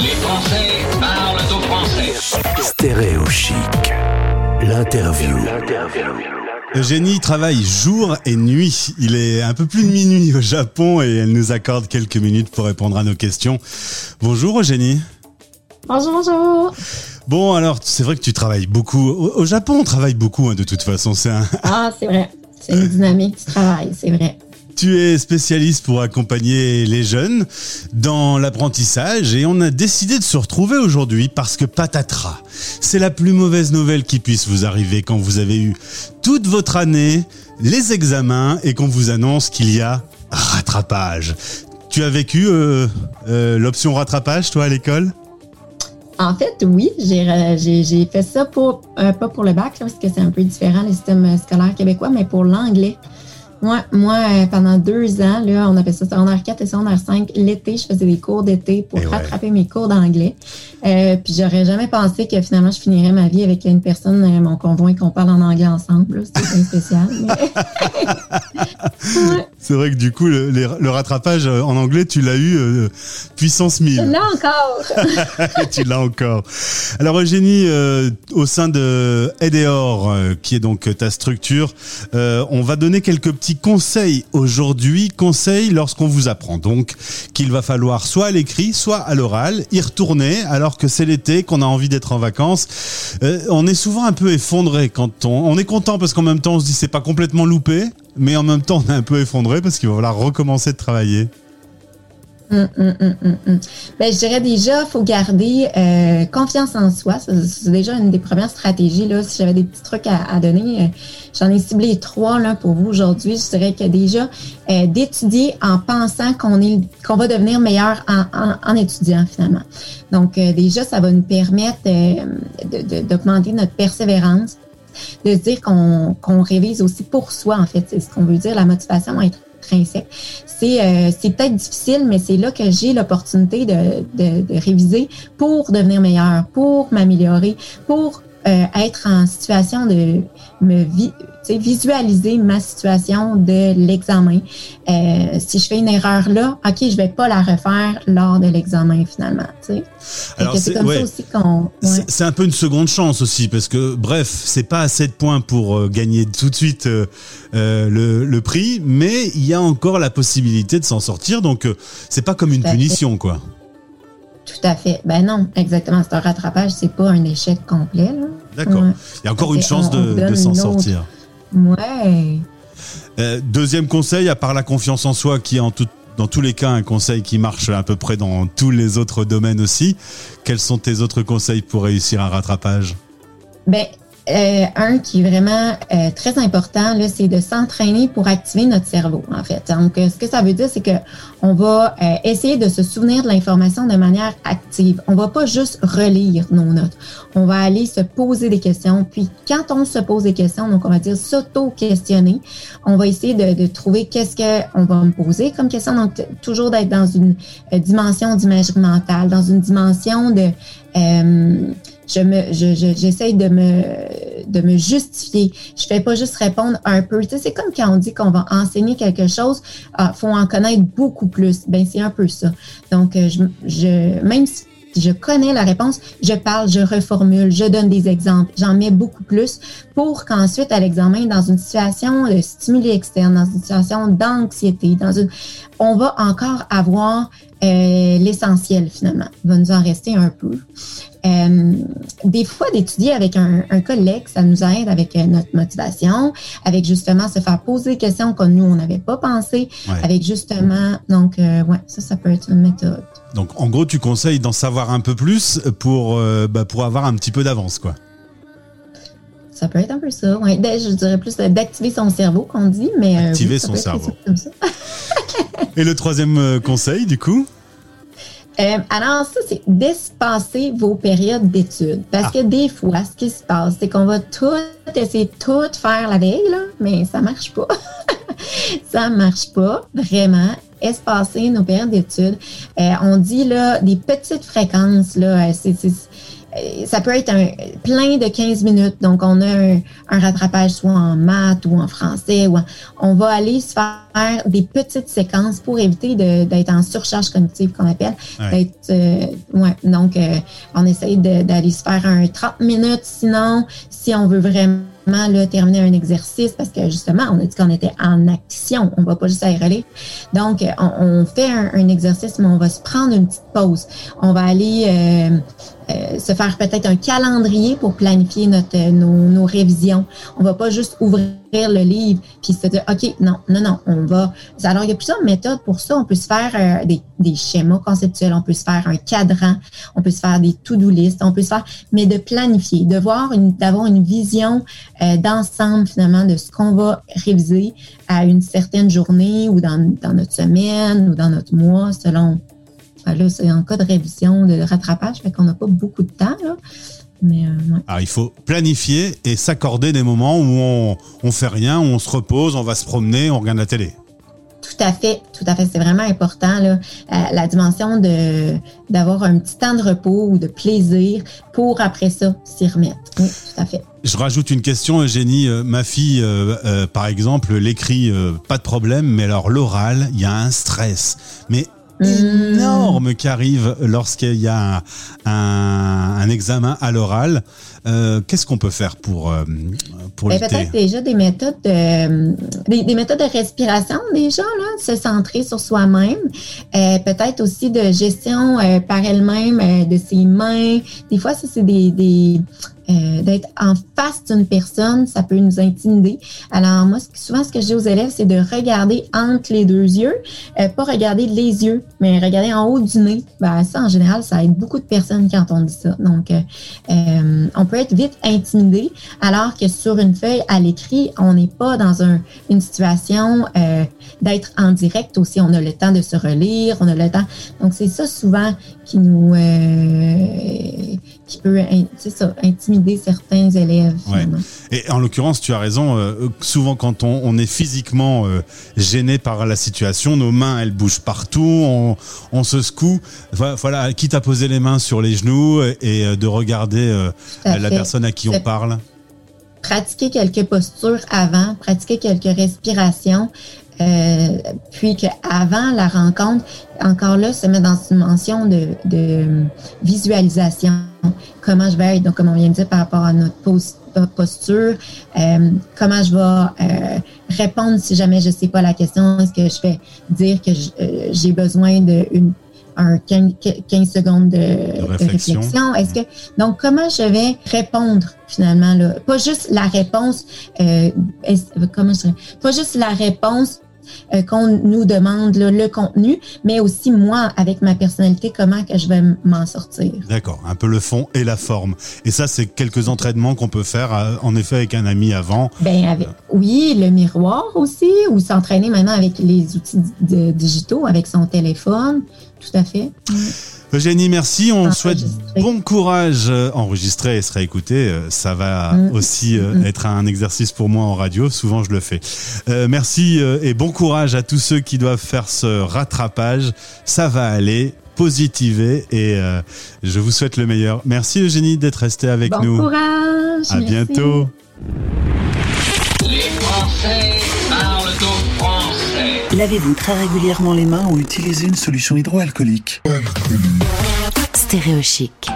Les Français parlent au français. Stéréo chic. L'interview. Eugénie travaille jour et nuit. Il est un peu plus de minuit au Japon et elle nous accorde quelques minutes pour répondre à nos questions. Bonjour Eugénie. Bonjour, bonjour. Bon, alors, c'est vrai que tu travailles beaucoup. Au, au Japon, on travaille beaucoup, hein, de toute façon. C'est un... Ah, c'est vrai. C'est une dynamique du travail, c'est vrai. Tu es spécialiste pour accompagner les jeunes dans l'apprentissage et on a décidé de se retrouver aujourd'hui parce que patatras, c'est la plus mauvaise nouvelle qui puisse vous arriver quand vous avez eu toute votre année, les examens et qu'on vous annonce qu'il y a rattrapage. Tu as vécu euh, euh, l'option rattrapage, toi, à l'école? En fait, oui, j'ai fait ça pour, euh, pas pour le bac, parce que c'est un peu différent, le système scolaire québécois, mais pour l'anglais. Moi, moi euh, pendant deux ans, là, on appelle ça secondaire 4 et secondaire 5, l'été, je faisais des cours d'été pour Eh ouais. rattraper mes cours d'anglais. Euh, puis j'aurais jamais pensé que finalement, je finirais ma vie avec une personne, euh, mon conjoint, qu'on parle en anglais ensemble. C'était spécial. mais- Ouais. C'est vrai que du coup, le, rattrapage euh, en anglais, tu l'as eu euh, puissance 1000. Là encore! tu l'as encore. Alors Eugénie, euh, au sein de Edeor, euh, qui est donc ta structure, on va donner quelques petits conseils aujourd'hui. Conseils lorsqu'on vous apprend donc qu'il va falloir soit à l'écrit, soit à l'oral, y retourner alors que c'est l'été, qu'on a envie d'être en vacances. On est souvent un peu effondré quand on, on est content parce qu'en même temps on se dit c'est pas complètement loupé, mais en même temps on est un peu effondré parce qu'il va falloir recommencer de travailler. Hum, hum, hum. Ben, je dirais déjà, faut garder euh, confiance en soi. C'est déjà une des premières stratégies. Là. Si j'avais des petits trucs à, donner, euh, j'en ai ciblé trois là, pour vous aujourd'hui. Je dirais que déjà, euh, d'étudier en pensant qu'on est qu'on va devenir meilleur en, en, étudiant finalement. Donc, déjà, ça va nous permettre d'augmenter notre persévérance, de se dire qu'on qu'on révise aussi pour soi, en fait. C'est ce qu'on veut dire, la motivation intrinsèque c'est euh, peut-être difficile, mais c'est là que j'ai l'opportunité de, de, de réviser pour devenir meilleur, pour m'améliorer, pour euh, être en situation de me visualiser ma situation de l'examen. Euh, si je fais une erreur là, ok, je vais pas la refaire lors de l'examen finalement. c'est- comme ouais. ça aussi qu'on. ouais. C'est un peu une seconde chance aussi parce que bref, c'est pas assez de points pour euh, gagner tout de suite euh, le, le prix, mais il y a encore la possibilité de s'en sortir. Donc c'est pas comme une punition quoi. Tout à fait. Ben non, exactement. C'est un rattrapage, c'est pas un échec complet. D'accord. Ouais. Il y a encore une chance on- de, s'en autre. Ouais. Euh, deuxième conseil, à part la confiance en soi, qui est en tout, dans tous les cas un conseil qui marche à peu près dans tous les autres domaines aussi. Quels sont tes autres conseils pour réussir un rattrapage? Ben, euh, un qui est vraiment euh, très important, là, c'est de s'entraîner pour activer notre cerveau, en fait. Donc, euh, ce que ça veut dire, c'est que on va euh, essayer de se souvenir de l'information de manière active. On va pas juste relire nos notes. On va aller se poser des questions. Puis, quand on se pose des questions, donc on va dire s'auto-questionner, on va essayer de, de trouver qu'est-ce que on va me poser comme question. Donc, toujours d'être dans une euh, dimension d'imagerie mentale, dans une dimension de euh, je me, je, je- de me, de me justifier. Je fais pas juste répondre un peu. Tu sais, c'est comme quand on dit qu'on va enseigner quelque chose, ah, faut en connaître beaucoup plus. Ben, c'est un peu ça. Donc, euh, je, je, même si je connais la réponse, je parle, je reformule, je donne des exemples, j'en mets beaucoup plus pour qu'ensuite, à l'examen, dans une situation de stimuli externe, dans une situation d'anxiété, dans une, on va encore avoir euh, l'essentiel finalement. Il va nous en rester un peu. Euh, des fois, d'étudier avec un, un collègue, ça nous aide avec euh, notre motivation, avec justement se faire poser des questions que nous, on n'avait pas pensé, Ouais. avec justement, donc, ouais, ça, ça peut être une méthode. Donc en gros, tu conseilles d'en savoir un peu plus pour, bah, pour avoir un petit peu d'avance quoi. Ça peut être un peu ça, ouais. Ben, Je dirais plus d'activer son cerveau qu'on dit, mais. Activer oui, son cerveau. comme ça. Et le troisième euh, conseil du coup? Euh, alors, ça, c'est d'espacer vos périodes d'études. Parce Ah. que des fois, ce qui se passe, c'est qu'on va tout essayer de tout faire la veille, là, mais ça marche pas. ça marche pas, vraiment. Espacer nos périodes d'études. Euh, on dit, là, des petites fréquences, là, c'est- ça peut être un, plein de 15 minutes. Donc, on a un, rattrapage soit en maths ou en français. Ou on va aller se faire des petites séquences pour éviter d'être en surcharge cognitive, qu'on appelle. Ouais. Euh, ouais, donc, euh, on essaye d'aller se faire un 30 minutes. Sinon, si on veut vraiment terminer un exercice parce que justement, on a dit qu'on était en action. On va pas juste aérer. Donc, on, fait un, exercice, mais on va se prendre une petite pause. On va aller euh, euh, se faire peut-être un calendrier pour planifier notre, euh, nos, révisions. On va pas juste ouvrir le livre puis se dire, OK, non, non, non, on va... Alors, il y a plusieurs méthodes pour ça. On peut se faire des, des, schémas conceptuels, on peut se faire un cadran, on peut se faire des to-do list, on peut se faire... Mais de planifier, de voir, d'avoir une vision d'ensemble, finalement, de ce qu'on va réviser à une certaine journée ou dans, dans notre semaine ou dans notre mois, selon là, c'est en cas de révision, de rattrapage, fait qu'on n'a pas beaucoup de temps. Là. Mais, euh, Alors, il faut planifier et s'accorder des moments où on, on fait rien, où on se repose, on va se promener, on regarde la télé. Tout à fait, tout à fait. C'est vraiment important, là, euh, la dimension de d'avoir un petit temps de repos ou de plaisir pour après ça s'y remettre. Oui, tout à fait. Je rajoute une question, Eugénie. Euh, ma fille, par exemple, l'écrit pas de problème, mais alors l'oral, il y a un stress. Mais énorme qui arrive lorsqu'il y a un, un, examen à l'oral. Euh, Qu'est-ce qu'on peut faire pour euh, pour ben, Peut-être déjà des méthodes de, des, des, méthodes de respiration déjà là, se centrer sur soi-même. Euh, peut-être aussi de gestion euh, par elle-même de ses mains. Des fois, ça c'est des, des euh, d'être en face d'une personne, ça peut nous intimider. Alors moi, souvent ce que je dis aux élèves, c'est de regarder entre les deux yeux, euh, pas regarder les yeux, mais regarder en haut du nez. Ben, ça, en général, ça aide beaucoup de personnes quand on dit ça. Donc, euh, on peut être vite intimidé, alors que sur une feuille à l'écrit, on n'est pas dans un, une situation d'être en direct aussi. On a le temps de se relire, on a le temps. Donc, c'est ça souvent qui nous qui peut ça, intimider certains élèves. Et en l'occurrence, tu as raison, euh, souvent quand on, on est physiquement euh, gêné par la situation, nos mains, elles bougent partout, on, on se secoue. Voilà, quitte à poser les mains sur les genoux et, euh, de regarder la personne à qui on parle? Pratiquer quelques postures avant, pratiquer quelques respirations, euh, puis qu'avant la rencontre, encore là, se met dans une mention de, de visualisation. Comment je vais être, donc comme on vient de dire par rapport à notre posture, euh, comment je vais euh, répondre si jamais je ne sais pas la question, est-ce que je vais dire que euh, j'ai besoin d'une un 15, 15 secondes de, réflexion. Est-ce que donc comment je vais répondre finalement là, pas juste la réponse, euh, comment je dirais, pas juste la réponse euh, qu'on nous demande le contenu, mais aussi moi, avec ma personnalité, comment que je vais m'en sortir. D'accord, un peu le fond et la forme. Et ça, c'est quelques entraînements qu'on peut faire, euh, en effet, avec un ami avant. Ben, avec, oui, le miroir aussi, ou s'entraîner maintenant avec les outils digitaux, avec son téléphone, tout à fait. Eugénie, merci. On souhaite bon courage enregistré et se réécouter. Euh, ça va mm. aussi euh, mm. être un exercice pour moi en radio. Souvent, je le fais. Euh, merci et bon courage à tous ceux qui doivent faire ce rattrapage. Ça va aller. Positiver et je vous souhaite le meilleur. Merci Eugénie d'être restée avec nous. Bon courage. À bientôt. Les français. Lavez-vous très régulièrement les mains ou utilisez une solution hydroalcoolique. Stéréo chic.